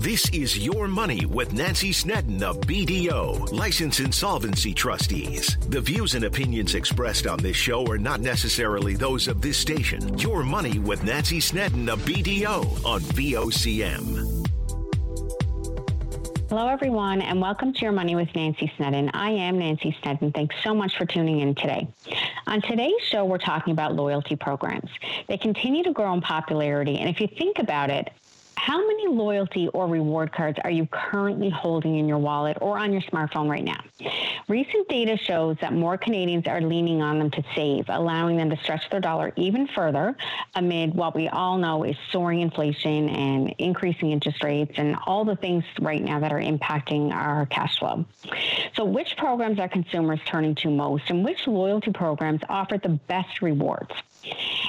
This is Your Money with Nancy Snedden of BDO, License Insolvency Trustees. The views and opinions expressed on this show are not necessarily those of this station. Your Money with Nancy Snedden of BDO on VOCM. Hello, everyone, and welcome to Your Money with Nancy Snedden. I am Nancy Snedden. Thanks so much for tuning in today. On today's show, we're talking about loyalty programs. They continue to grow in popularity, and if you think about it, how many loyalty or reward cards are you currently holding in your wallet or on your smartphone right now? Recent data shows that more Canadians are leaning on them to save, allowing them to stretch their dollar even further amid what we all know is soaring inflation and increasing interest rates and all the things right now that are impacting our cash flow. So, which programs are consumers turning to most and which loyalty programs offer the best rewards?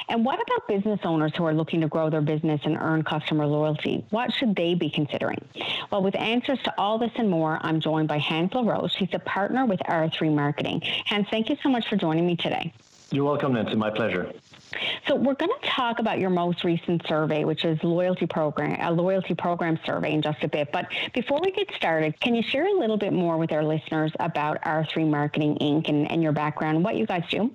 And what about business owners who are looking to grow their business and earn customer loyalty? What should they be considering? Well, with answers to all this and more, I'm joined by Hans LaRoche. He's a partner with R3 Marketing. Hans, thank you so much for joining me today. You're welcome, Nancy. My pleasure. So we're going to talk about your most recent survey, which is loyalty program, a loyalty program survey in just a bit. But before we get started, can you share a little bit more with our listeners about R3 Marketing Inc. and, and your background, what you guys do?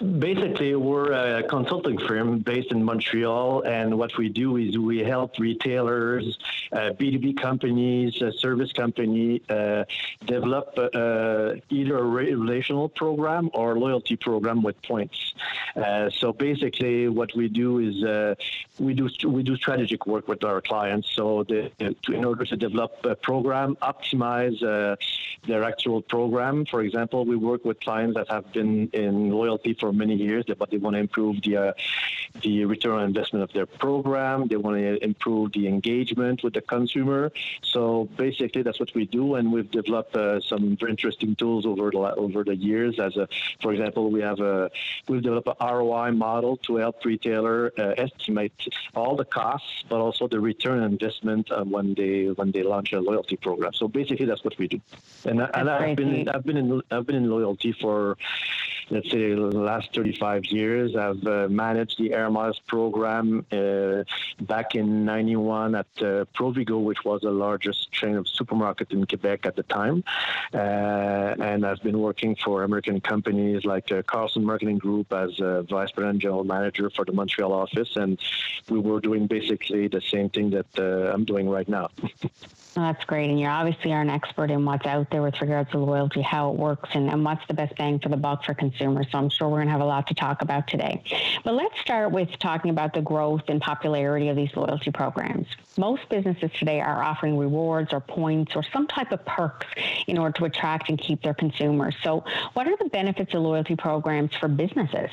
Basically, we're a consulting firm based in Montreal, and what we do is we help retailers, uh, B2B companies, uh, service company uh, develop uh, either a relational program or loyalty program with points. Uh, so basically, what we do is uh, we do we do strategic work with our clients. So the, in order to develop a program, optimize their actual program. For example, we work with clients that have been in loyalty loyalty for many years, but they want to improve the uh, the return on investment of their program. They want to improve the engagement with the consumer. So basically, that's what we do, and we've developed uh, some very interesting tools over the over the years. As a, for example, we have a we've developed an ROI model to help retailer uh, estimate all the costs, but also the return on investment uh, when they when they launch a loyalty program. So basically, that's what we do. And, and I've been I've been in I've been in loyalty for let's say the last 35 years. I've uh, managed the Air Miles program uh, back in 91 at uh, Provigo, which was the largest chain of supermarket in Quebec at the time. Uh, and I've been working for American companies like uh, Carlson Marketing Group as vice president general manager for the Montreal office. And we were doing basically the same thing that uh, I'm doing right now. that's great. And you obviously are an expert in what's out there with regards to loyalty, how it works, and, and what's the best bang for the buck for consumers. So I'm sure we're going to have a lot to talk about today. But let's start with talking about the growth and popularity of these loyalty programs. Most businesses today are offering rewards or points or some type of perks in order to attract and keep their consumers. So, what are the benefits of loyalty programs for businesses?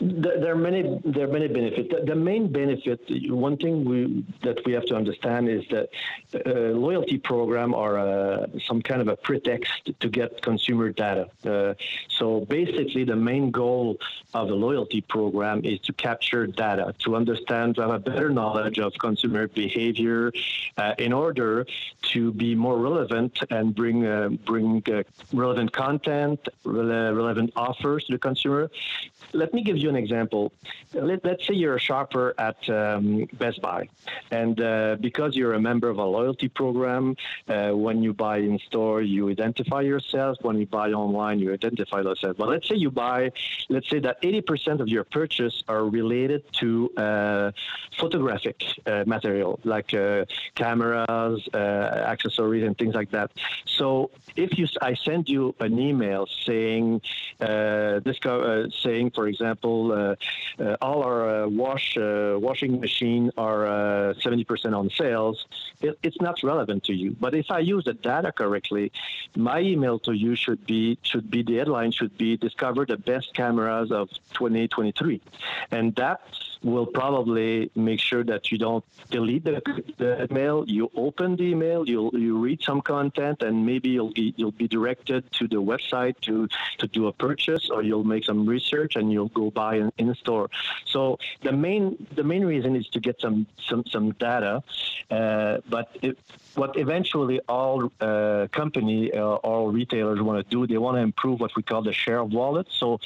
There are many. There are many benefits. The main benefit, one thing we that we have to understand is that uh, loyalty program are uh, some kind of a pretext to get consumer data. Uh, so basically, the main goal of the loyalty program is to capture data, to understand, to have a better knowledge of consumer behavior, uh, in order to be more relevant and bring bring relevant content, relevant offers to the consumer let me give you an example. Let, us say you're a shopper at um, Best Buy, and uh, because you're a member of a loyalty program, uh, when you buy in store, you identify yourself. When you buy online, you identify yourself. But let's say you buy, let's say that 80% of your purchase are related to uh, photographic uh, material, like uh, cameras, uh, accessories, and things like that. So if you, I send you an email saying, this, saying, for example, uh, uh, all our uh, wash washing machine are 70% on sales, it, it's not relevant to you. But if I use the data correctly, my email to you should be should be the headline should be discover the best cameras of 2023, and that will probably make sure that you don't delete the, the email. You open the email, you'll you read some content, and maybe you'll be, you'll be directed to the website to to do a purchase, or you'll make some research and you you'll go buy in, in store. So the main the main reason is to get some some some data, uh, but it, what eventually all uh, company, uh, all retailers want to do, they want to improve what we call the share of wallet. So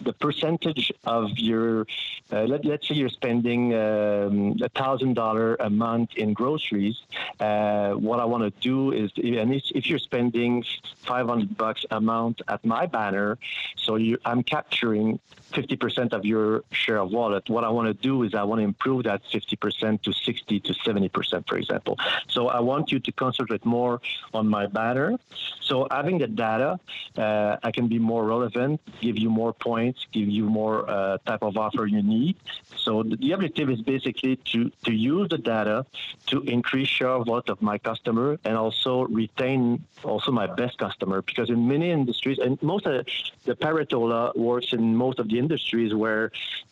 the percentage of your, uh, let, let's say you're spending um, a thousand dollar a month in groceries. Uh, what I want to do is, and if you're spending 500 bucks a month at my banner, so you, I'm capturing 50% of your share of wallet. What I want to do is I want to improve that 50% to 60 to 70%, for example. So I want you to concentrate more on my banner. So having the data, uh, I can be more relevant, give you more points, give you more uh, type of offer you need. So the objective is basically to, to use the data to increase share of wallet of my customer and also retain also my best customer because in many industries and most of the Pareto law works in most of the industries where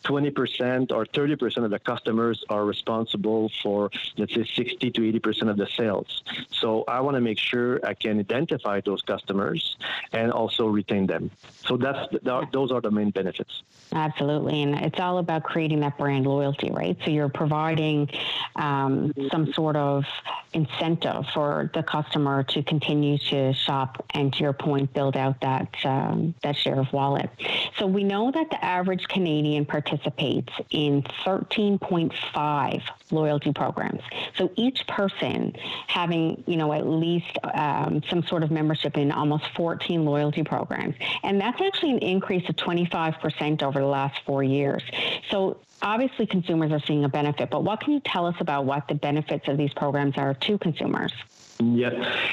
20% or 30% of the customers are responsible for, let's say, 60 to 80% of the sales. So I want to make sure I can identify those customers and also retain them. So that's those are the main benefits. Absolutely, and it's all about creating that brand loyalty, right? So you're providing um, some sort of incentive for the customer to continue to shop, and to your point, build out that um, that share of wallet. So we know that the average Canadian participates in 13.5 loyalty programs. So each person having, you know, at least um, some sort of membership in almost 14 loyalty programs. And that's actually an increase of 25% over the last four years. So obviously consumers are seeing a benefit, but what can you tell us about what the benefits of these programs are to consumers? Yeah.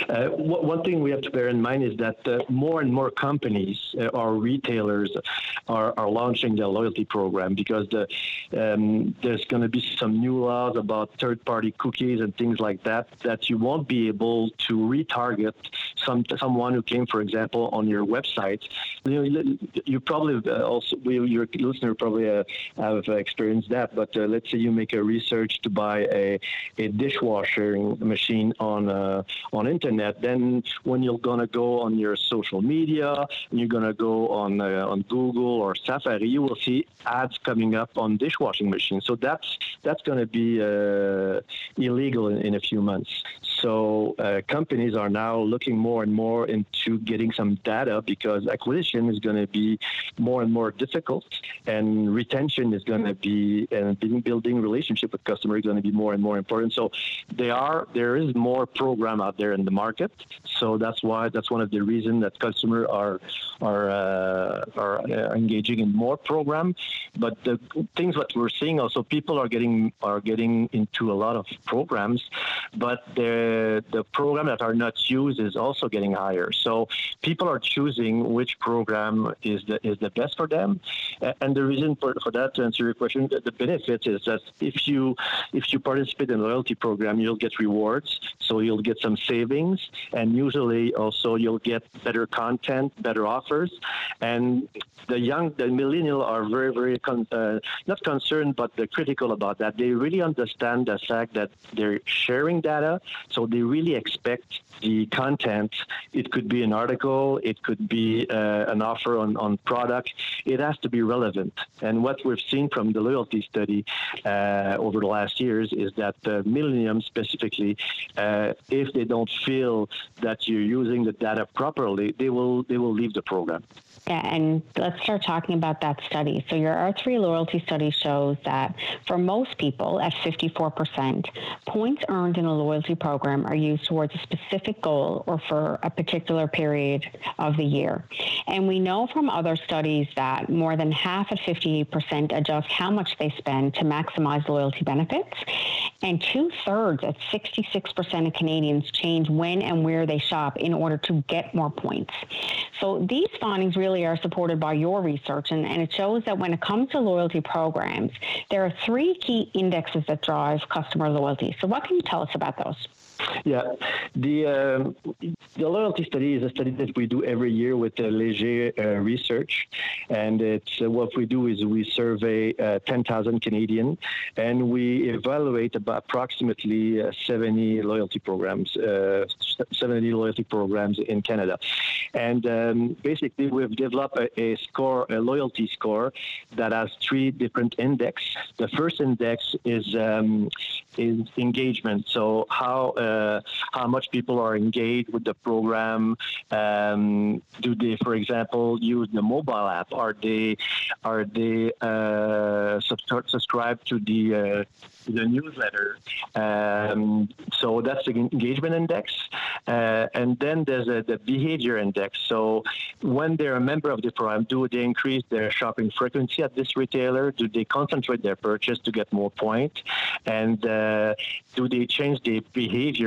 Uh, one thing we have to bear in mind is that uh, more and more companies uh, or retailers are, are launching their loyalty program because the, um, there's going to be some new laws about third party cookies and things like that that you won't be able to retarget some someone who came, for example, on your website. You, know, you probably uh, also, your listener probably uh, have experienced that, but uh, let's say you make a research to buy a, a dishwashing machine on uh, on internet, then when you're gonna go on your social media, and you're gonna go on uh, on Google or Safari, you will see ads coming up on dishwashing machines. So that's that's gonna be uh, illegal in, in, a few months. So uh, companies are now looking more and more into getting some data because acquisition is going to be more and more difficult, and retention is going to be and building relationship with customers is going to be more and more important. So there are there is more program out there in the market. So that's why that's one of the reasons that customers are are uh, are uh, engaging in more program. But the things what we're seeing also people are getting are getting into a lot of programs, but they're the, program that are not used is also getting higher. So people are choosing which program is the is the best for them. And the reason for, for that, to answer your question, the, the benefit is that if you if you participate in a loyalty program, you'll get rewards. So you'll get some savings, and usually also you'll get better content, better offers. And the young, the millennial are very, very con- uh, not concerned, but they're critical about that. They really understand the fact that they're sharing data. So so they really expect the content. It could be an article, it could be uh, an offer on, on product. It has to be relevant. And what we've seen from the loyalty study uh, over the last years is that uh, Millennium specifically, uh, if they don't feel that you're using the data properly, they will they will leave the program. Yeah, and let's start talking about that study. So your R3 loyalty study shows that for most people at 54%, points earned in a loyalty program are used towards a specific goal or for a particular period of the year. And we know from other studies that more than half at 58% adjust how much they spend to maximize loyalty benefits. And two thirds at 66% of Canadians change when and where they shop in order to get more points. So these findings really really are supported by your research, and, and it shows that when it comes to loyalty programs, there are three key indexes that drive customer loyalty. So, what can you tell us about those? Yeah, the um, the loyalty study is a study that we do every year with uh, Leger uh, Research, and it's uh, what we do is we survey uh, 10,000 Canadian, and we evaluate about approximately uh, 70 loyalty programs, uh, 70 loyalty programs in Canada, and um, basically we've developed a, a, score, a loyalty score that has three different index. The first index is um, is engagement, so how how much people are engaged with the program? Um, do they, for example, use the mobile app? Are they are they uh, subscribe to the uh, the newsletter. Um, so that's the engagement index. Uh, and then there's a, the behavior index. So when they're a member of the program, do they increase their shopping frequency at this retailer? Do they concentrate their purchase to get more points? And uh, do they change their behavior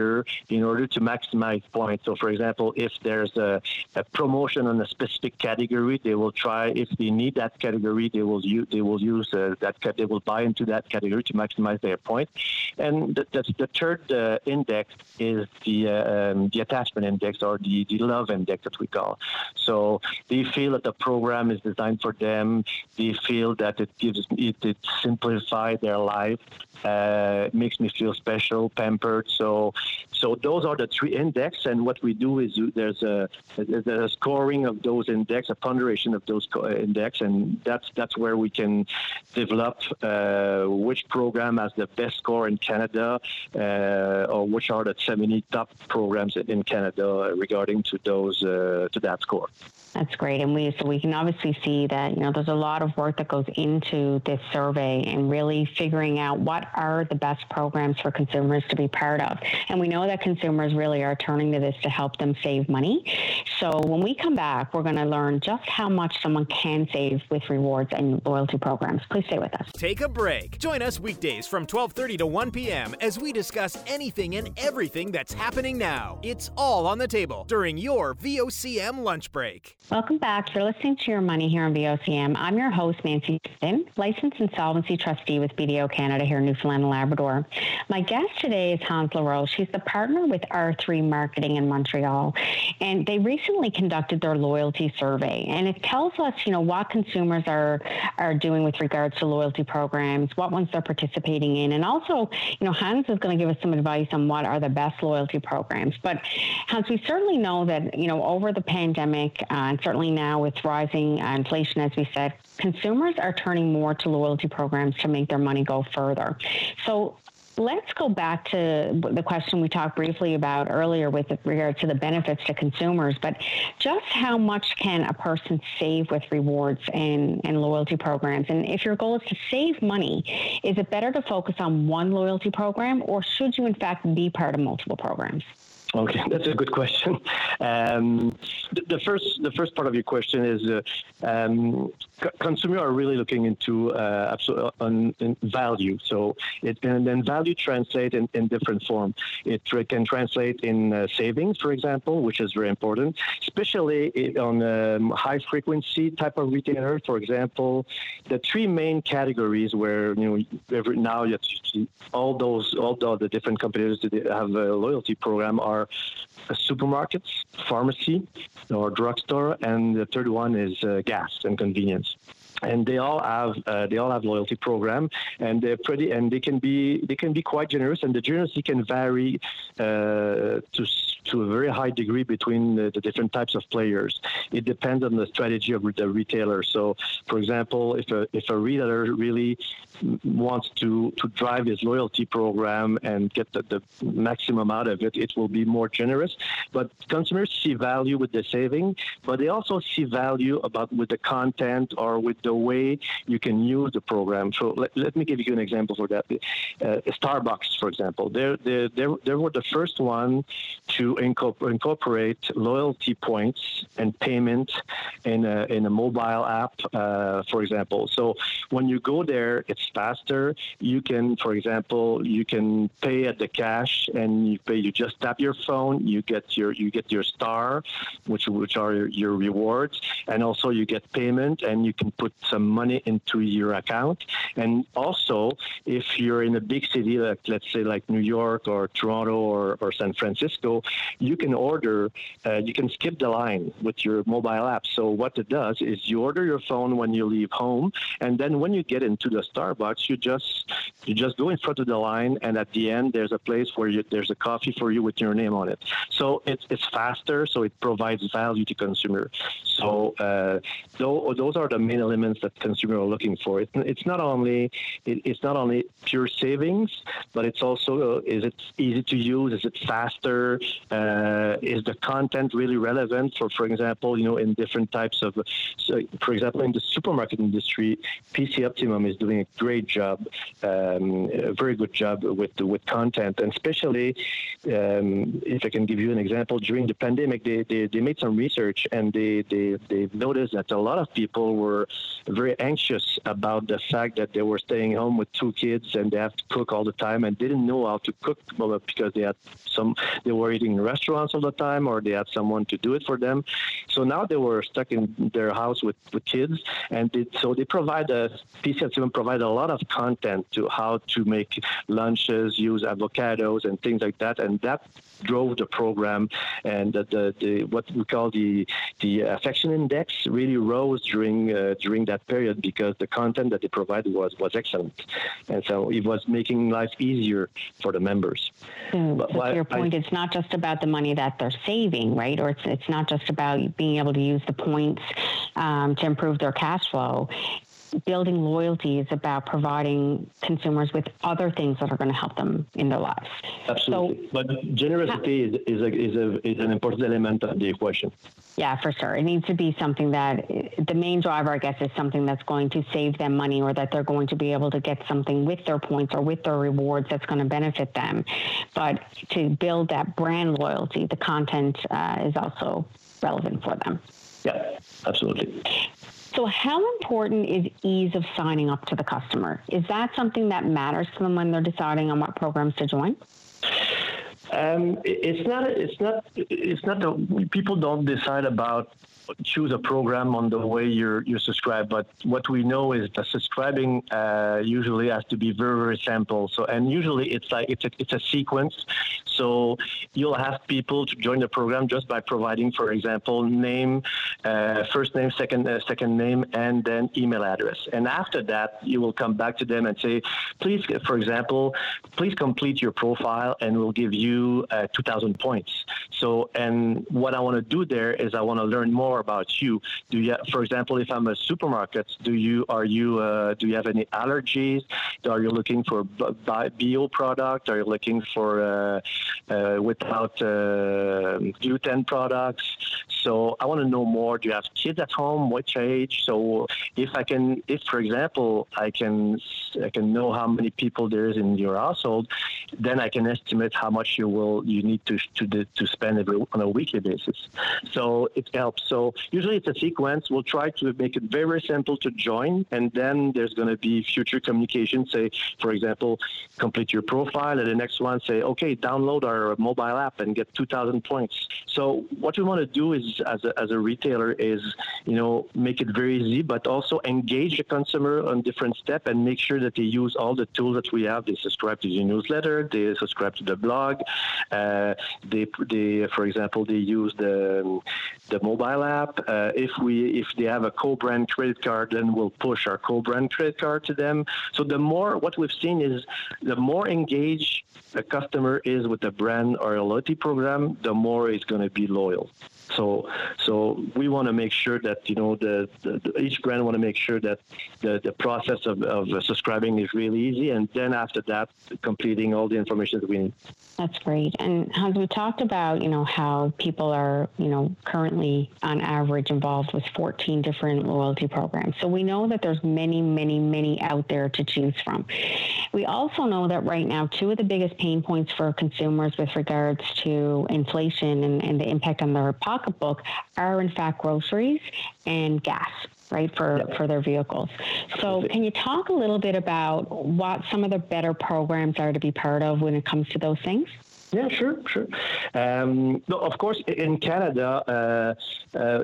in order to maximize points? So, for example, if there's a, a promotion on a specific category, they will try. If they need that category, they will use they will use uh, that. They will buy into that category to maximize their point. And the, the, the third uh, index is the um, the attachment index or the, the love index that we call. So they feel that the program is designed for them. They feel that it gives it, it simplifies their life. Uh, makes me feel special, pampered. So, so those are the three index. And what we do is there's a, there's a scoring of those index, a ponderation of those index, and that's that's where we can develop uh, which program has the best score in Canada, uh, or which are the 70 top programs in Canada regarding to those uh, to that score. That's great. And we so we can obviously see that, you know, there's a lot of work that goes into this survey and really figuring out what are the best programs for consumers to be part of. And we know that consumers really are turning to this to help them save money. So when we come back, we're going to learn just how much someone can save with rewards and loyalty programs. Please stay with us. Take a break. Join us weekdays from 12:30 to 1 p.m. as we discuss anything and everything that's happening now. It's all on the table during your VOCM lunch break. Welcome back. You're listening to Your Money here on VOCM. I'm your host, Nancy Finn, licensed insolvency trustee with BDO Canada here in Newfoundland and Labrador. My guest today is Hans LaRoche. She's the partner with R3 Marketing in Montreal. And they recently conducted their loyalty survey. And it tells us, you know, what consumers are, are doing with regards to loyalty programs, what ones they're participating in. And also, you know, Hans is going to give us some advice on what are the best loyalty programs. But Hans, we certainly know that, you know, over the pandemic, uh, and certainly now with rising inflation, as we said, consumers are turning more to loyalty programs to make their money go further. So let's go back to the question we talked briefly about earlier with regard to the benefits to consumers, but just how much can a person save with rewards and, and loyalty programs? And if your goal is to save money, is it better to focus on one loyalty program or should you in fact be part of multiple programs? Okay, that's a good question. Um, the, the, first, the first part of your question is, uh, um, consumers are really looking into uh, on, value. So, it and then value translate in, in different form. It can translate in uh, savings, for example, which is very important, especially on um, high frequency type of retailer. For example, the three main categories where you know every, now you all those all the different competitors that have a loyalty program are are supermarkets, pharmacy, or drugstore, and the third one is uh, gas and convenience and they all have uh, they all have loyalty program and they're pretty and they can be they can be quite generous and the generosity can vary uh, to to a very high degree between the, the, different types of players. It depends on the strategy of the retailer. So, for example, if a if a retailer really wants to to drive his loyalty program and get the, the maximum out of it, it will be more generous. But consumers see value with the saving, but they also see value about with the content or with the way you can use the program. So let, let me give you an example for that. Uh, Starbucks, for example, they they they were the first one to incorporate loyalty points and payment in a, in a mobile app, uh, for example. So when you go there, it's faster. You can, for example, you can pay at the cash and you pay. You just tap your phone. You get your you get your star, which which are your, your rewards, and also you get payment and you can put some money into your account. And also, if you're in a big city, like let's say like New York or Toronto or, or San Francisco, you can order, uh, you can skip the line with your mobile app. So what it does is you order your phone when you leave home, and then when you get into the Starbucks, you just you just go in front of the line, and at the end there's a place where you, there's a coffee for you with your name on it. So it's it's faster, so it provides value to consumer. So uh, those are the main elements that consumer are looking for. It, it's not only it, it's not only pure savings, but it's also uh, is it easy to use? Is it faster? Uh, is the content really relevant? For for example, you know, in different types of, so for example, in the supermarket industry, PC Optimum is doing a great job, um, a very good job with with content, and especially um, if I can give you an example, during the pandemic, they, they, they made some research and they, they they noticed that a lot of people were very anxious about the fact that they were staying home with two kids and they have to cook all the time and didn't know how to cook because they had some they were eating in restaurants all the time or they had someone to do it for them. So now they were stuck in their house with, with kids and they, so they provide a PCF provide a lot of content to how to make lunches, use avocados and things like that and that drove the program and the, the, the what we call the the affection index really rose during uh, during that period because the content that they provided was was excellent and so it was making life easier for the members mm, but, so to your point I, it's not just about the money that they're saving right? Or it's it's not just about being able to use the points um, to improve their cash flow building loyalty is about providing consumers with other things that are going to help them in their lives. Absolutely. So, but generosity is, is, a, is, a, is an important element of the equation. Yeah, for sure. It needs to be something that the main driver, I guess, is something that's going to save them money or that they're going to be able to get something with their points or with their rewards that's going to benefit them. But to build that brand loyalty, the content uh, is also relevant for them. Yeah, absolutely. So, how important is ease of signing up to the customer? Is that something that matters to them when they're deciding on what programs to join? Um, it's not. It's not. It's not. The, people don't decide about choose a program on the way you're you subscribe. But what we know is that subscribing uh, usually has to be very very simple. So and usually it's like it's a it's a sequence. So you'll have people to join the program just by providing, for example, name, uh, first name, second uh, second name, and then email address. And after that, you will come back to them and say, please, for example, please complete your profile, and we'll give you uh, 2,000 points. So and what I want to do there is I want to learn more about you. Do you, for example, if I'm a supermarket, do you are you uh, do you have any allergies? Are you looking for bio product? Are you looking for uh, uh, without uh, gluten products. So I want to know more. Do you have kids at home? Which age? So if I can, if for example, I can, I can know how many people there is in your household, then I can estimate how much you will you need to to to spend every on a weekly basis. So it helps. So usually it's a sequence. We'll try to make it very simple to join, and then there's going to be future communication. Say, for example, complete your profile, and the next one say, okay, download our mobile app and get 2,000 points. So what we want to do is, as a, as a retailer, is you know make it very easy, but also engage the consumer on different steps and make sure that they use all the tools that we have. They subscribe to the newsletter, they subscribe to the blog, uh, they, they, for example, they use the the mobile app. Uh, if we if they have a co-brand credit card, then we'll push our co-brand credit card to them. So the more what we've seen is the more engaged a customer is with the brand or a loyalty program, the more it's going to be loyal. So, so we want to make sure that you know the, the, the each brand want to make sure that the, the process of, of subscribing is really easy, and then after that, completing all the information that we need. That's great. And as we talked about, you know how people are, you know, currently on average involved with 14 different loyalty programs. So we know that there's many, many, many out there to choose from. We also know that right now, two of the biggest pain points for consumers with regards to inflation and, and the impact on their pocket pocketbook are in fact groceries and gas right for yep. for their vehicles. So can you talk a little bit about what some of the better programs are to be part of when it comes to those things Yeah, sure, sure. Um, no, of course, in Canada, uh, uh,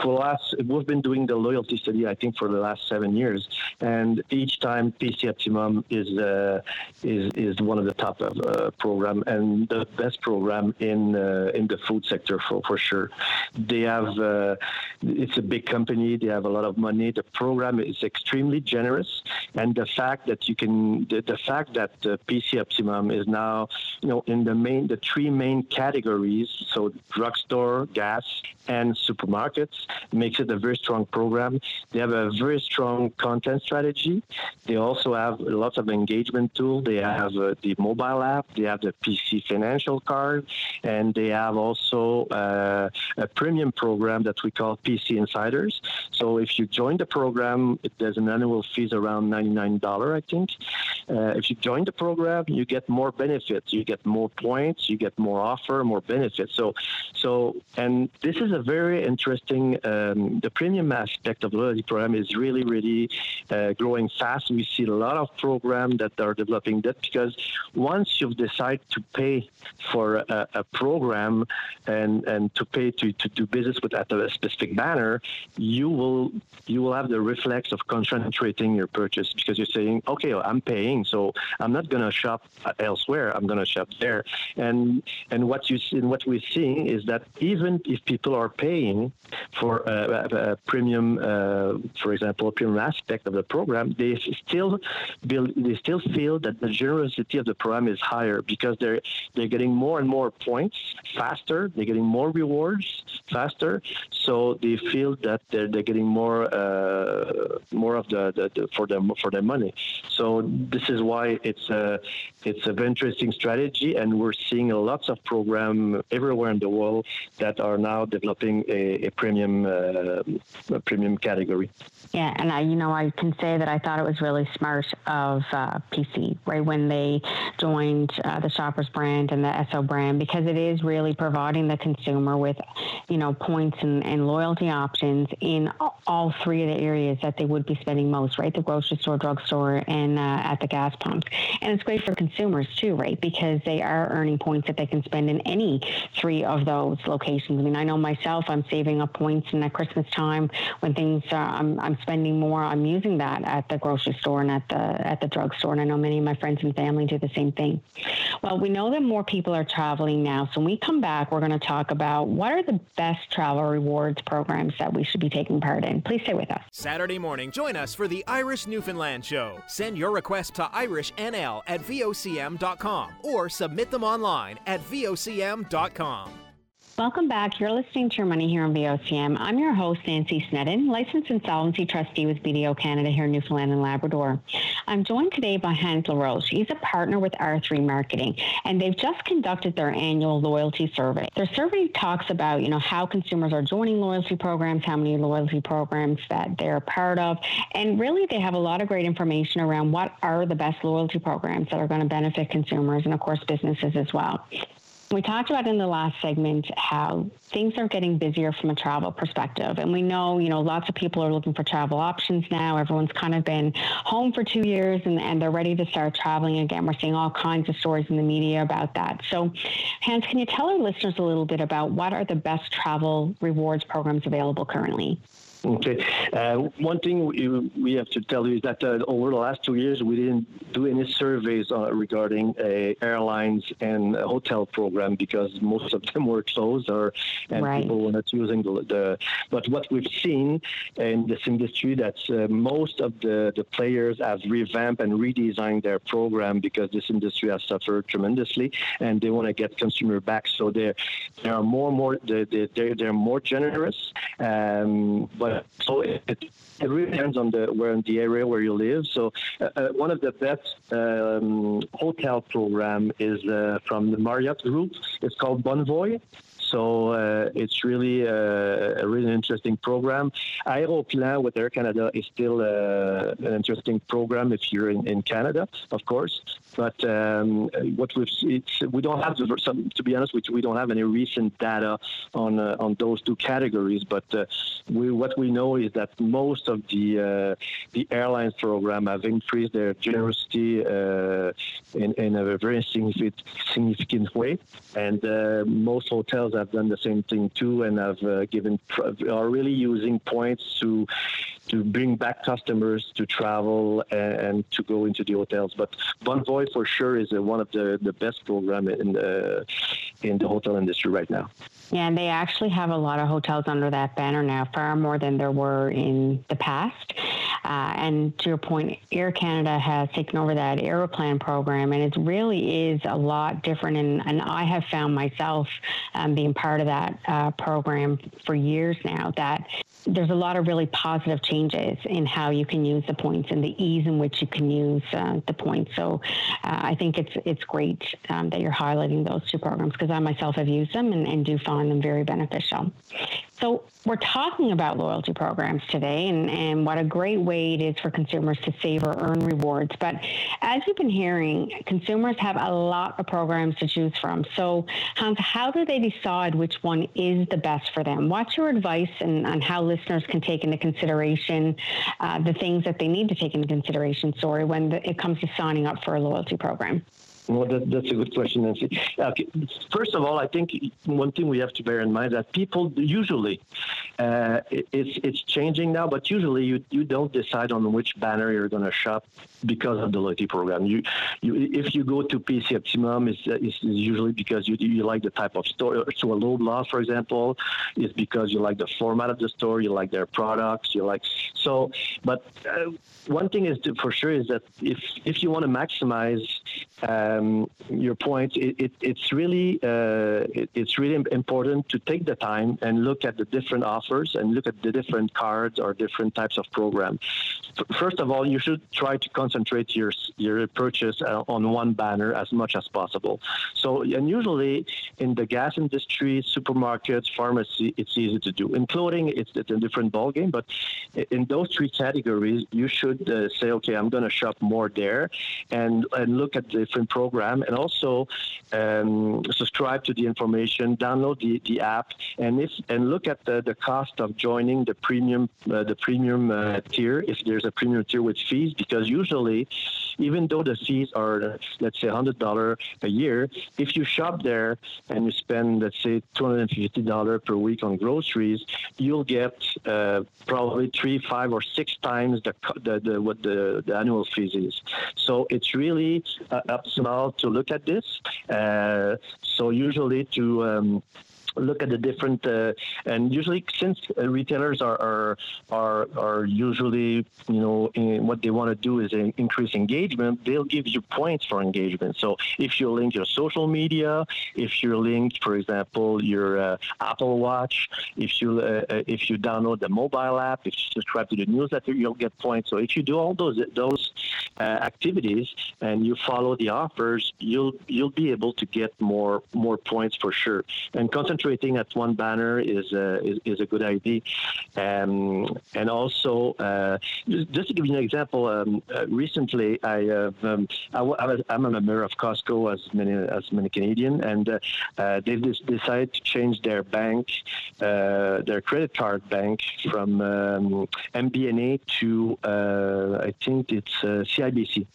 for last, we've been doing the loyalty study, I think, for the last seven years, and each time PC Optimum is uh, is is one of the top uh, program and the best program in uh, in the food sector for for sure. They have uh, it's a big company. They have a lot of money. The program is extremely generous, and the fact that you can the, the fact that PC Optimum is now you know, in the main, the three main categories, so drugstore, gas, and supermarkets, makes it a very strong program. They have a very strong content strategy. They also have lots of engagement tools. They have uh, the mobile app. They have the PC financial card, and they have also uh, a premium program that we call PC Insiders. So if you join the program, there's an annual fees around $99, I think. Uh, if you join the program, you get more benefits. You get more points, you get more offer, more benefits. So, so, and this is a very interesting. Um, the premium aspect of loyalty program is really, really uh, growing fast. We see a lot of programs that are developing that because once you've decided to pay for a, a program and and to pay to, to do business with at a specific banner, you will you will have the reflex of concentrating your purchase because you're saying, okay, I'm paying, so I'm not going to shop elsewhere. I'm going to shop there. And and what you see, and what we're seeing is that even if people are paying for a, a, premium, uh, for example, a premium aspect of the program, they still build, they still feel that the generosity of the program is higher because they're they're getting more and more points faster. They're getting more rewards faster, so they feel that they're, they're getting more uh, more of the, the, the, for them for their money. So this is why it's a it's a very interesting strategy, and we're seeing lots of programs everywhere in the world that are now developing a, a premium uh, a premium category. Yeah, and I, you know, I can say that I thought it was really smart of uh, PC, right, when they joined uh, the Shoppers brand and the Esso brand, because it is really providing the consumer with, you know, points and, and loyalty options in all three of the areas that they would be spending most, right, the grocery store, drugstore, and uh, at the gas pumps. And it's great for consumers too, right, because they are earning points that they can spend in any three of those locations. I mean, I know myself, I'm saving up points in at Christmas time when things are, I'm, I'm spending more. I'm using that at the grocery store and at the at the drugstore, and I know many of my friends and family do the same thing. Well, we know that more people are traveling now, so when we come back, we're going to talk about what are the best travel rewards programs that we should be taking part in. Please stay with us. Saturday morning, join us for the Irish Newfoundland Show. Send your request to irishnl at vocm.com or submit them online at vocm.com. Welcome back. You're listening to Your Money here on VOCM. I'm your host, Nancy Snedden, licensed insolvency trustee with BDO Canada here in Newfoundland and Labrador. I'm joined today by Hans LaRoche. He's a partner with R3 Marketing, and they've just conducted their annual loyalty survey. Their survey talks about, you know, how consumers are joining loyalty programs, how many loyalty programs that they're part of, and really they have a lot of great information around what are the best loyalty programs that are going to benefit consumers and, of course, businesses as well. We talked about in the last segment how things are getting busier from a travel perspective. And we know, you know, lots of people are looking for travel options now. Everyone's kind of been home for two years and, and they're ready to start traveling again. We're seeing all kinds of stories in the media about that. So, Hans, can you tell our listeners a little bit about what are the best travel rewards programs available currently? Okay. Uh, one thing we, we, have to tell you is that uh, over the last two years, we didn't do any surveys uh, regarding airlines and hotel program because most of them were closed or and right. people were not using the, the, But what we've seen in this industry that uh, most of the, the players have revamped and redesigned their program because this industry has suffered tremendously and they want to get consumer back. So they they are more and more they, they, they're more generous. Um, but so it, it, really depends on the where in the area where you live. So uh, uh, one of the best um, hotel program is uh, from the Marriott Group. It's called Bonvoy. So uh, it's really uh, a really interesting program. Aeroplan with Air Canada is still uh, an interesting program if you're in, in Canada, of course. But um, what we've it's, we don't have some, to be honest, we, we don't have any recent data on uh, on those two categories. But uh, we, what we know is that most of the uh, the airlines program have increased their generosity in, in a very significant significant way, and most hotels have done the same thing too, and have uh, given are really using points to to bring back customers to travel and, to go into the hotels. But Bonvoy for sure is one of the, the best program in the in the hotel industry right now. Yeah, and they actually have a lot of hotels under that banner now, far more than there were in the past. Uh, and to your point, Air Canada has taken over that Aeroplan program, and it really is a lot different. And, and I have found myself um, being part of that uh, program for years now that there's a lot of really positive changes in how you can use the points and the ease in which you can use uh, the points. So uh, I think it's it's great um, that you're highlighting those two programs because I myself have used them and, and do find them very beneficial. So we're talking about loyalty programs today and, and what a great way it is for consumers to save or earn rewards. But as you've been hearing, consumers have a lot of programs to choose from. So Hans, how do they decide which one is the best for them? What's your advice on, on how listeners can take into consideration uh, the things that they need to take into consideration, sorry, when the, it comes to signing up for a loyalty program? Well, that, that's a good question, Nancy. Okay. First of all, I think one thing we have to bear in mind that people usually, uh, it's it's changing now, but usually you, you don't decide on which banner you're going to shop because of the loyalty program. You, you if you go to PC Optimum, it's, it's, usually because you, you like the type of store. So a Loblaws, for example, is because you like the format of the store, you like their products, you like so. But uh, one thing is to, for sure is that if if you want to maximize um, your point, it, it, it's really uh, it, it's really important to take the time and look at the different offers and look at the different cards or different types of programs. First of all, you should try to concentrate your your purchase uh, on one banner as much as possible. So, and usually in the gas industry, supermarkets, pharmacy, it's easy to do. In clothing, it's, it's a different ballgame. But in those three categories, you should uh, say, okay, I'm going to shop more there, and and look at different program, and also um, subscribe to the information, download the, the app, and if and look at the, the cost of joining the premium uh, the premium uh, tier if there's a premium tier with fees, because usually, even though the fees are let's say hundred dollar a year, if you shop there and you spend let's say two hundred and fifty dollar per week on groceries, you'll get uh, probably three, five, or six times the, the, the what the, the annual fees is. So it's really uh, optional to look at this. Uh, so usually to um, look at the different uh, and usually since uh, retailers are, are are are usually you know what they want to do is increase engagement they'll give you points for engagement. So if you link your social media if you link for example your uh, apple watch if you uh, uh, if you download the mobile app if you subscribe to the newsletter you'll get points. So if you do all those those uh, activities and you follow the offers you'll you'll be able to get more more points for sure. And concentrate concentrating at one banner is a, is, is a good idea. Um, and also, uh, just to give you an example, um, uh, recently I, uh, um, I, am a member of Costco, as many as many Canadian, and uh, uh, they've decided to change their bank, uh, their credit card bank from um, MBNA to I think it's CIBC.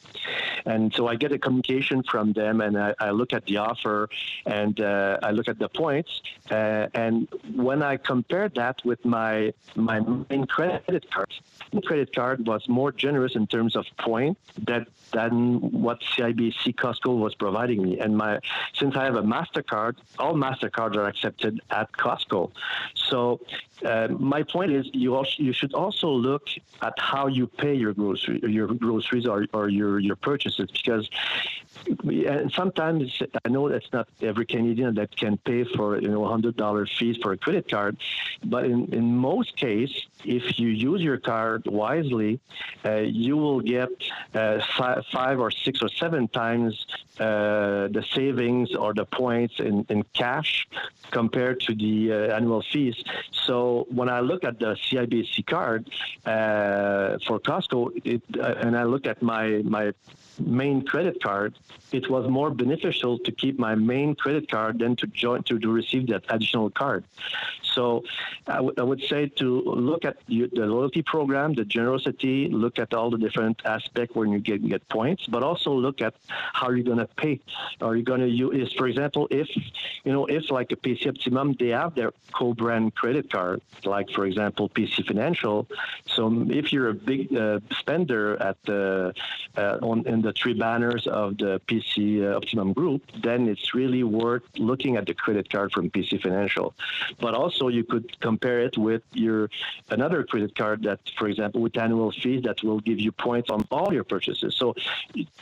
And so I get a communication from them, and I, I look at the offer, and I look at the points, uh, and when I compared that with my my main credit card, my credit card was more generous in terms of point that than what CIBC Costco was providing me. And my since I have a Mastercard, all Mastercards are accepted at Costco. So uh, my point is, you also, you should also look at how you pay your grocery your groceries or, or your your purchases because sometimes I know that's not every Canadian that can pay for you know hundred dollar fees for a credit card, but in, in most cases, if you use your card wisely, uh, you will get uh, five, five or six or seven times uh, the savings or the points in, in cash compared to the uh, annual fees. So when I look at the CIBC card uh, for Costco, it, uh, and I look at my my main credit card, it was more beneficial to keep my main credit card than to join to, to receive that additional card. So I, w- I would say to look at the loyalty program, the generosity, look at all the different aspects when you get, get points, but also look at how you're going to pay. Are you going to use, for example, if, you know, if like a PC Optimum, they have their co-brand credit card, like for example, PC Financial. So if you're a big uh, spender at the, uh, on, in the the three banners of the PC uh, Optimum Group, then it's really worth looking at the credit card from PC Financial. But also, you could compare it with your another credit card that, for example, with annual fees that will give you points on all your purchases. So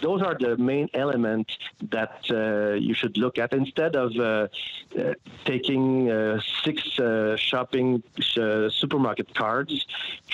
those are the main elements that uh, you should look at instead of uh, uh taking uh, six shopping supermarket cards.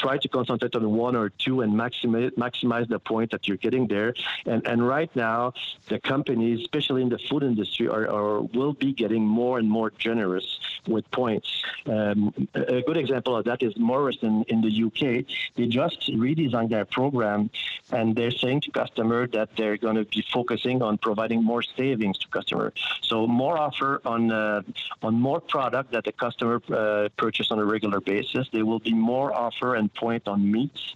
Try to concentrate on one or two and maximize maximize the point that you're getting there and, and right now, the companies, especially in the food industry, are, are will be getting more and more generous with points. Um, a good example of that is Morrison in the UK. They just redesigned their program, and they're saying to customers that they're going to be focusing on providing more savings to customers. So more offer on uh, on more product that the customer uh, purchase on a regular basis. There will be more offer and point on meats.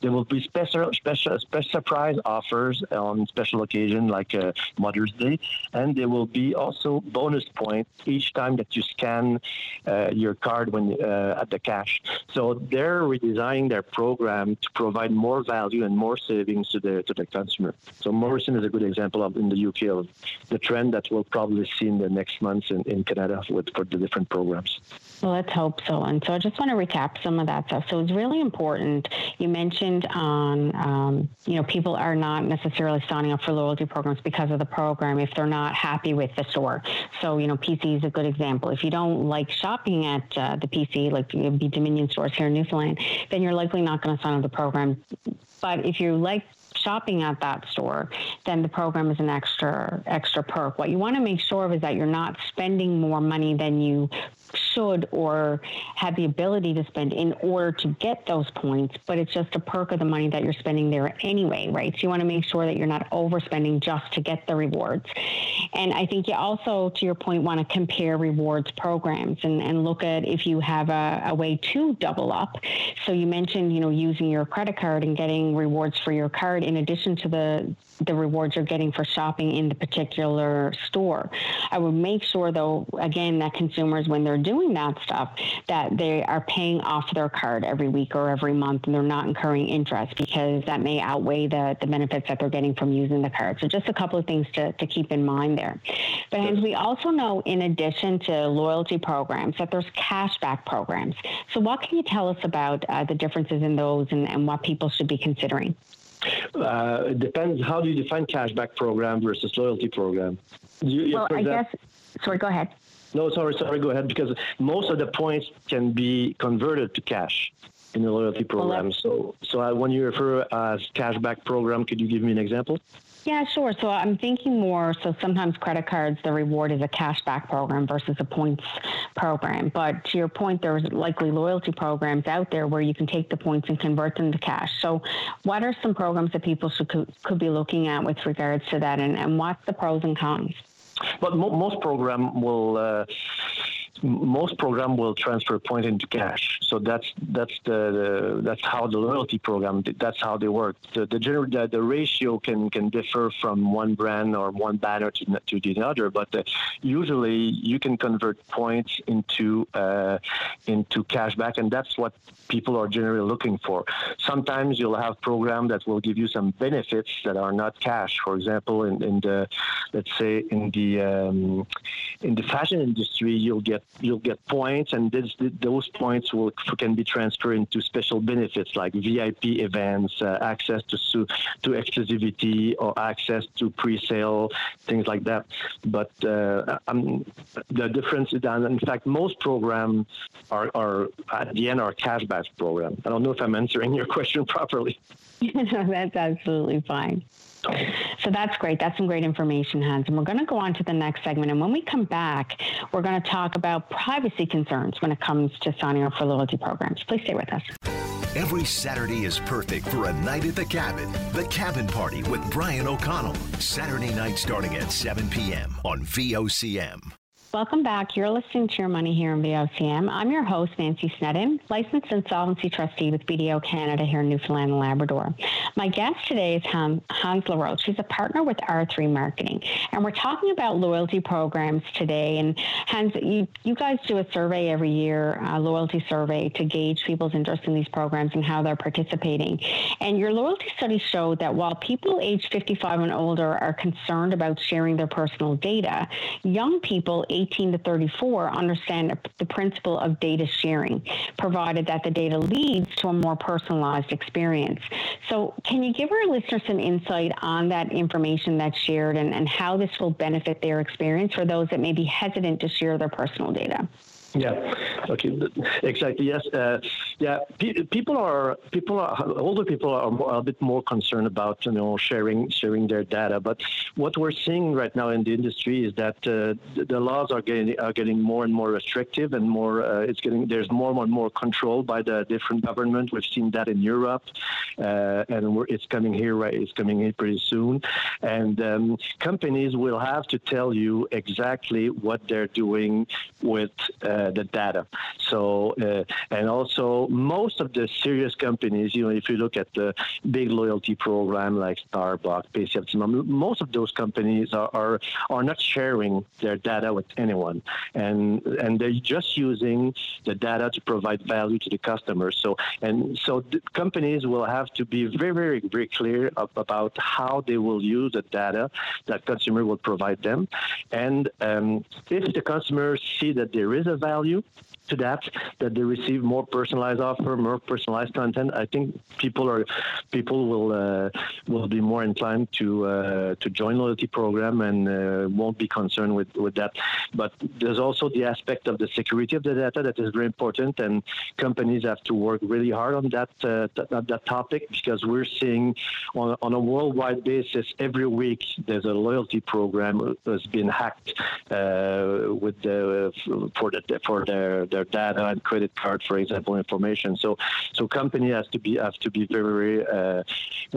There will be special special special prize offers on special occasion like uh, Mother's Day, and there will be also bonus points each time that you scan uh, your card when uh, at the cash. So they're redesigning their program to provide more value and more savings to the to the consumer. So Morrison is a good example of in the UK of the trend that we'll probably see in the next months in, in Canada with for the different programs. Well, let's hope so. And so I just want to recap some of that stuff. So it's really important. You mentioned on, um, you know, people are not necessarily signing up for loyalty programs because of the program if they're not happy with the store. So, you know, PC is a good example. If you don't like shopping at uh, the PC, like be Dominion stores here in Newfoundland, then you're likely not going to sign up the program. But if you like shopping at that store, then the program is an extra extra perk. What you want to make sure of is that you're not spending more money than you should or have the ability to spend in order to get those points, but it's just a perk of the money that you're spending there anyway, right? So you want to make sure that you're not overspending just to get the rewards. And I think you also, to your point, want to compare rewards programs and, and look at if you have a, a way to double up. So you mentioned, you know, using your credit card and getting rewards for your card in addition to the the rewards you're getting for shopping in the particular store. I would make sure, though, again, that consumers, when they're doing that stuff, that they are paying off their card every week or every month and they're not incurring interest because that may outweigh the, the benefits that they're getting from using the card. So, just a couple of things to, to keep in mind there. But, and we also know, in addition to loyalty programs, that there's cashback programs. So, what can you tell us about uh, the differences in those and, and what people should be considering? Uh, it depends. How do you define cashback program versus loyalty program? You, well, I guess. Sorry, go ahead. No, sorry, sorry. Go ahead because most of the points can be converted to cash in the loyalty program. So, so uh, when you refer as cashback program, could you give me an example? Yeah, sure. So I'm thinking more. So sometimes credit cards, the reward is a cashback program versus a points program. But to your point, there's likely loyalty programs out there where you can take the points and convert them to cash. So, what are some programs that people should, could, could be looking at with regards to that, and, and what's the pros and cons? But mo- most program will. Uh, Most program will transfer point into cash. So that's that's the, the, that's how the loyalty program that's how they work. The the, general, the, the ratio can can differ from one brand or one banner to to the other, but uh, usually you can convert points into uh, into cashback, and that's what people are generally looking for. Sometimes you'll have programs that will give you some benefits that are not cash. For example, in, in the let's say in the um, in the fashion industry, you'll get you'll get points, and this, those points will can be transferred into special benefits like VIP events, uh, access to to exclusivity, or access to pre-sale, things like that. But uh, um, the difference is that, in fact, most programs are, are at the end are cashback program. I don't know if I'm answering your question properly. that's absolutely fine. So that's great. That's some great information, Hans. And we're going to go on to the next segment. And when we come back, we're going to talk about privacy concerns when it comes to signing up for loyalty programs. Please stay with us. Every Saturday is perfect for a night at the cabin. The Cabin Party with Brian O'Connell. Saturday night starting at 7 p.m. on VOCM. Welcome back. You're listening to Your Money here on VOCM. I'm your host, Nancy Snedden, licensed insolvency trustee with BDO Canada here in Newfoundland and Labrador. My guest today is Hans LaRoche. He's a partner with R3 Marketing, and we're talking about loyalty programs today. And Hans, you, you guys do a survey every year, a loyalty survey, to gauge people's interest in these programs and how they're participating. And your loyalty study showed that while people aged 55 and older are concerned about sharing their personal data, young people 18 to 34 understand the principle of data sharing, provided that the data leads to a more personalized experience. So, can you give our listeners some insight on that information that's shared and, and how this will benefit their experience for those that may be hesitant to share their personal data? Yeah. Okay. Exactly. Yes. Uh, yeah. people are people are older people are a bit more concerned about you know sharing sharing their data. But what we're seeing right now in the industry is that uh, the laws are getting are getting more and more restrictive and more. Uh, it's getting there's more and more control by the different government. We've seen that in Europe, uh, and it's coming here. Right. It's coming here pretty soon, and um, companies will have to tell you exactly what they're doing with. Uh, the data. So, uh, and also most of the serious companies, you know, if you look at the big loyalty program like Starbucks, PayCF, most of those companies are, are, are not sharing their data with anyone, and and they're just using the data to provide value to the customers. So, and so companies will have to be very, very, very clear about how they will use the data that consumer will provide them, and um, if the customers see that there is a value value to that that they receive more personalized offer more personalized content. I think people are people will uh, will be more inclined to uh, to join loyalty program and uh, won't be concerned with with that. But there's also the aspect of the security of the data that is very important and companies have to work really hard on that uh, that, that topic because we're seeing on, on a worldwide basis every week there's a loyalty program that's been hacked uh, with the for the for their their data and credit card, for example, information. So, so company has to be have to be very uh,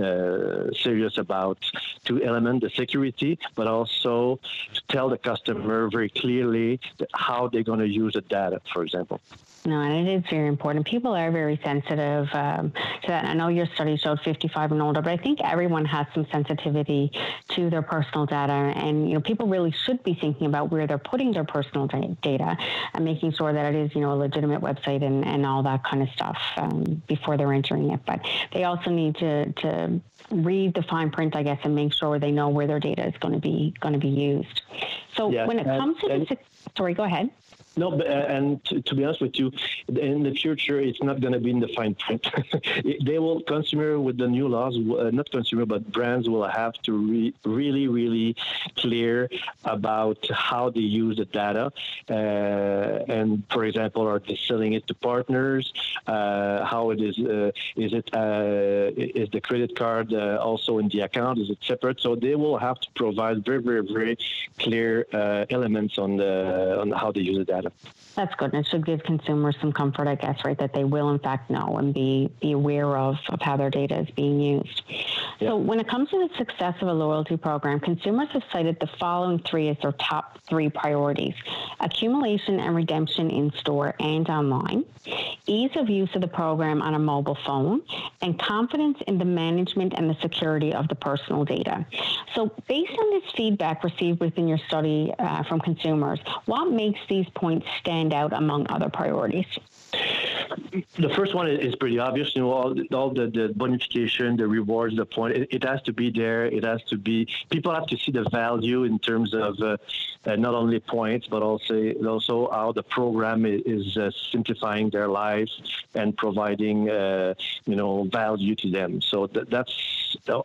uh, serious about two element: the security, but also to tell the customer very clearly how they're going to use the data, for example. No, and it is very important. People are very sensitive um, to that. I know your study showed 55 and older, but I think everyone has some sensitivity to their personal data, and you know, people really should be thinking about where they're putting their personal data and making sure that it is, you know, a legitimate website and, and all that kind of stuff um, before they're entering it. But they also need to to read the fine print, I guess, and make sure they know where their data is going to be going to be used. So yeah, when it comes to the, sorry, go ahead. No, but, uh, and to, to, be honest with you, in the future, it's not going to be in the fine print. they will, consumer with the new laws, uh, not consumer, but brands will have to re- really, really clear about how they use the data. Uh, and for example, are they selling it to partners? Uh, how it is? Uh, is it uh, is the credit card also in the account? Is it separate? So they will have to provide very, very, very clear elements on the on how they use the data. That's good. And it should give consumers some comfort, I guess, right, that they will in fact know and be, be aware of, of how their data is being used. So when it comes to the success of a loyalty program, consumers have cited the following three as their top three priorities. Accumulation and redemption in store and online, ease of use of the program on a mobile phone, and confidence in the management and the security of the personal data. So based on this feedback received within your study uh, from consumers, what makes these points stand out among other priorities? the first one is pretty obvious. You know, all, all the, the bonification, the rewards, the point. It, it, has to be there. It has to be. People have to see the value in terms of uh, uh, not only points, but also also how the program is, uh, simplifying their lives and providing uh, you know value to them. So th- that's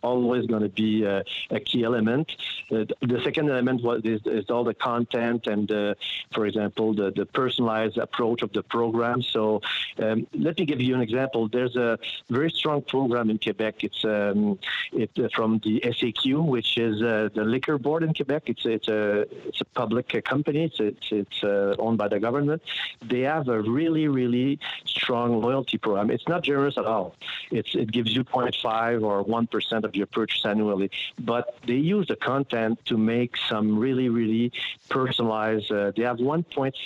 always going to be a, a, key element. Uh, the second element was, is, is, all the content and, uh, for example, the personalized approach of the program. So um, let me give you an example. There's a very strong program in Quebec. It's um, it, uh, from the SAQ, which is uh, the liquor board in Quebec. It's it's a it's a public company. It's it's, it's uh, owned by the government. They have a really really strong loyalty program. It's not generous at all. It's it gives you 0.5 or one percent of your purchase annually, but they use the content to make some really really personalized. Uh, they have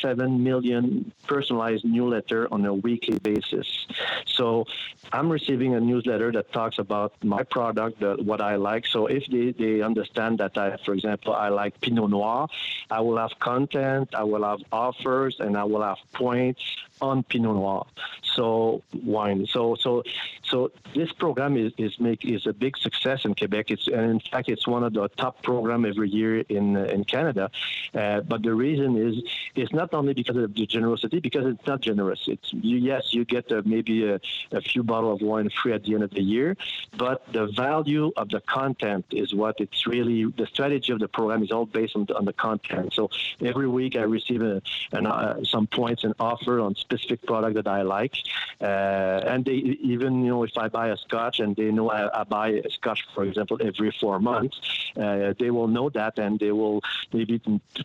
1.7 million personalized newsletter on a weekly basis. So I'm receiving a newsletter that talks about my product, the, what I like. So if they, they understand that I, for example, I like Pinot Noir, I will have content, I will have offers, and I will have points on Pinot Noir. So wine. So so so this program is is make is a big success in Quebec. It's and in fact it's one of the top program every year in in Canada. Uh, but the reason is it's not only because of the generosity, because it's not generous. It's you, yes, you get uh, maybe a, a few bottle of wine free at the end of the year, but the value of the content is what it's really. The strategy of the program is all based on the, on the content. So every week I receive a, an, uh, some points and offer on specific product that I like. Uh, and they even, you know, if I buy a scotch and they know I, I buy a scotch, for example, every four months, uh, they will know that and they will maybe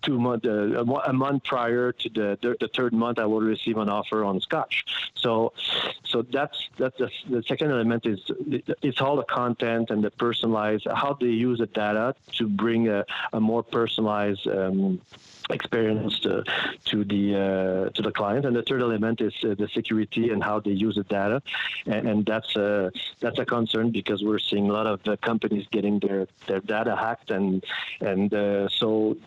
two months, uh, a month prior to the, the, the third month, I will receive an offer on scotch. So, so that's that's the, the second element is it's all the content and the personalized how they use the data to bring a, a more personalized um, experience to, to the uh, to the client. And the third element is uh, the security and how they use the data, and, and that's a that's a concern because we're seeing a lot of uh, companies getting their their data hacked, and and uh, so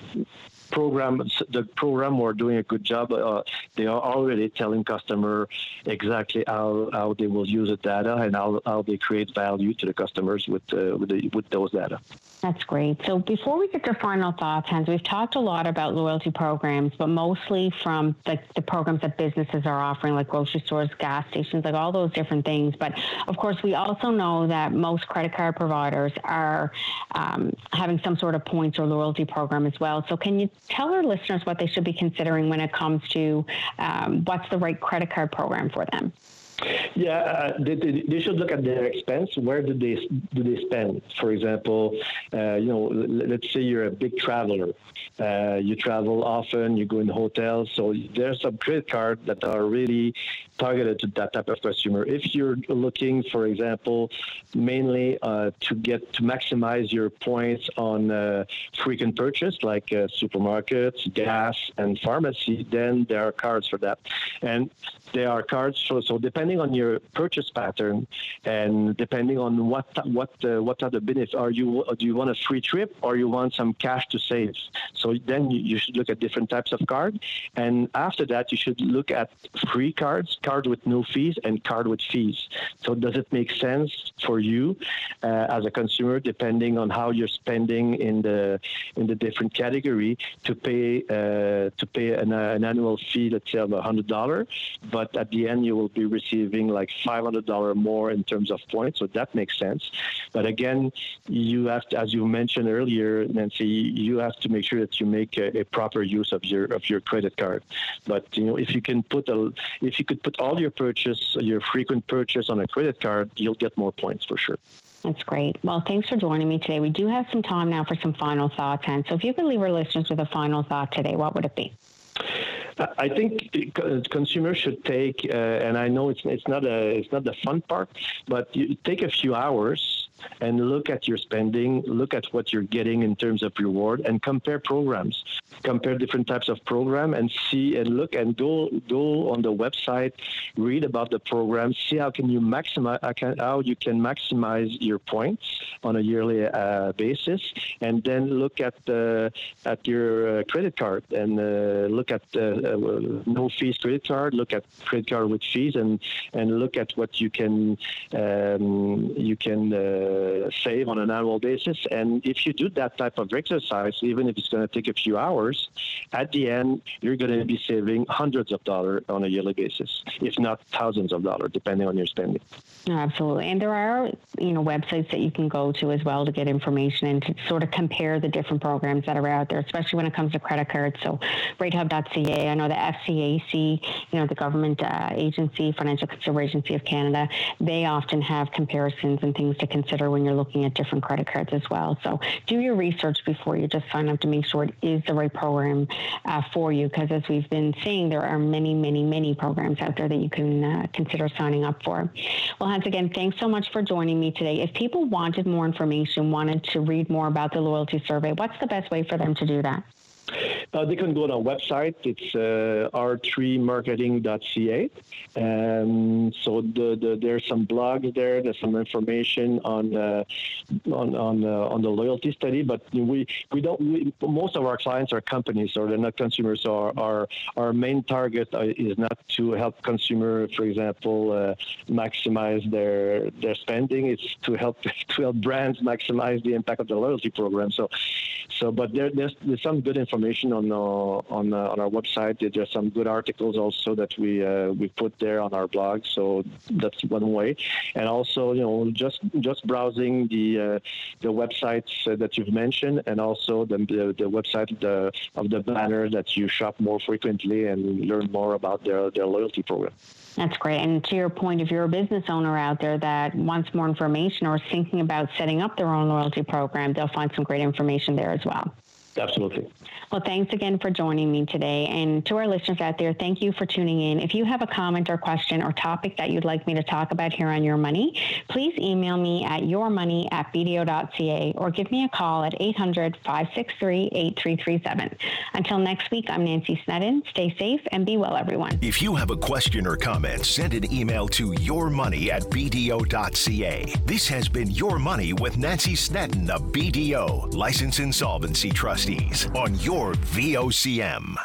program, the program were doing a good job. Uh, they are already telling customer exactly how, how they will use the data and how, how they create value to the customers with uh, with, the, with those data. That's great. So before we get to final thoughts, Hans, we've talked a lot about loyalty programs, but mostly from the, the programs that businesses are offering, like grocery stores, gas stations, like all those different things. But of course, we also know that most credit card providers are um, having some sort of points or loyalty program as well. So can you tell our listeners what they should be considering when it comes to um, what's the right credit card program for them? Yeah, uh, they, they, should look at their expense. Where do they do they spend? For example, uh, you know, let's say you're a big traveler. Uh, you travel often. You go in hotels. So there's some credit cards that are really targeted to that type of consumer. If you're looking, for example, mainly uh, to get to maximize your points on uh, frequent purchase, like uh, supermarkets, gas, and pharmacy, then there are cards for that. And there are cards. So, so depending on your purchase pattern and depending on what what uh, what are the benefits, are you do you want a free trip or you want some cash to save? So then you, you should look at different types of card, and after that you should look at free cards, card with no fees, and card with fees. So does it make sense for you uh, as a consumer, depending on how you're spending in the in the different category, to pay uh, to pay an, uh, an annual fee, let's say of hundred dollar, but at the end you will be receiving like $500 more in terms of points. So that makes sense. But again, you have to, as you mentioned earlier, Nancy, you have to make sure that you make a, a proper use of your of your credit card. But you know, if you can put a, if you could put all your purchase, your frequent purchase on a credit card, you'll get more points for sure. That's great. Well, thanks for joining me today. We do have some time now for some final thoughts, and so if you could leave our listeners with a final thought today, what would it be? I think consumers should take, uh, and I know it's it's not a it's not the fun part, but you take a few hours and look at your spending, look at what you're getting in terms of reward, and compare programs. Compare different types of program and see and look and go go on the website, read about the program, see how can you maximize how you can maximize your points on a yearly uh, basis, and then look at uh, at your uh, credit card and uh, look at uh, no fees credit card, look at credit card with fees, and and look at what you can um, you can save on an annual basis. And if you do that type of exercise, even if it's going to take a few hours, at the end, you're going to be saving hundreds of dollars on a yearly basis, if not thousands of dollars, depending on your spending. Absolutely. And there are, you know, websites that you can go to as well to get information and to sort of compare the different programs that are out there, especially when it comes to credit cards. So ratehub.ca, I know the FCAC, you know, the government uh, agency, Financial Consumer Agency of Canada, they often have comparisons and things to consider when you're looking at different credit cards as well. So do your research before you just sign up to make sure it is the right program uh, for you. Because as we've been saying, there are many, many, many programs out there that you can uh, consider signing up for. Well, once again, thanks so much for joining me today. If people wanted more information, wanted to read more about the loyalty survey, what's the best way for them to do that? Uh, they can go to our website. It's uh, r3marketing.ca. Um, so the, the, there's some blogs there. There's some information on uh, on on, uh, on the loyalty study. But we we don't. We, most of our clients are companies, or they're not consumers. So our our, our main target uh, is not to help consumer, for example, uh, maximize their their spending. It's to help to help brands maximize the impact of the loyalty program. So so, but there, there's there's some good information on uh, on uh, on our website. There's some good articles also that we uh, we put there on our blog. So that's one way, and also you know just just browsing the uh, the websites that you've mentioned, and also the the, the website of the, of the banner that you shop more frequently and learn more about their their loyalty program. That's great. And to your point, if you're a business owner out there that wants more information or is thinking about setting up their own loyalty program, they'll find some great information there as well. Absolutely. Well, thanks again for joining me today. And to our listeners out there, thank you for tuning in. If you have a comment or question or topic that you'd like me to talk about here on Your Money, please email me at yourmoney at bdo.ca or give me a call at 800 563 8337. Until next week, I'm Nancy Snedden. Stay safe and be well, everyone. If you have a question or comment, send an email to yourmoney at bdo.ca. This has been Your Money with Nancy Snedden of BDO, License Insolvency Trustees, on your VOCM.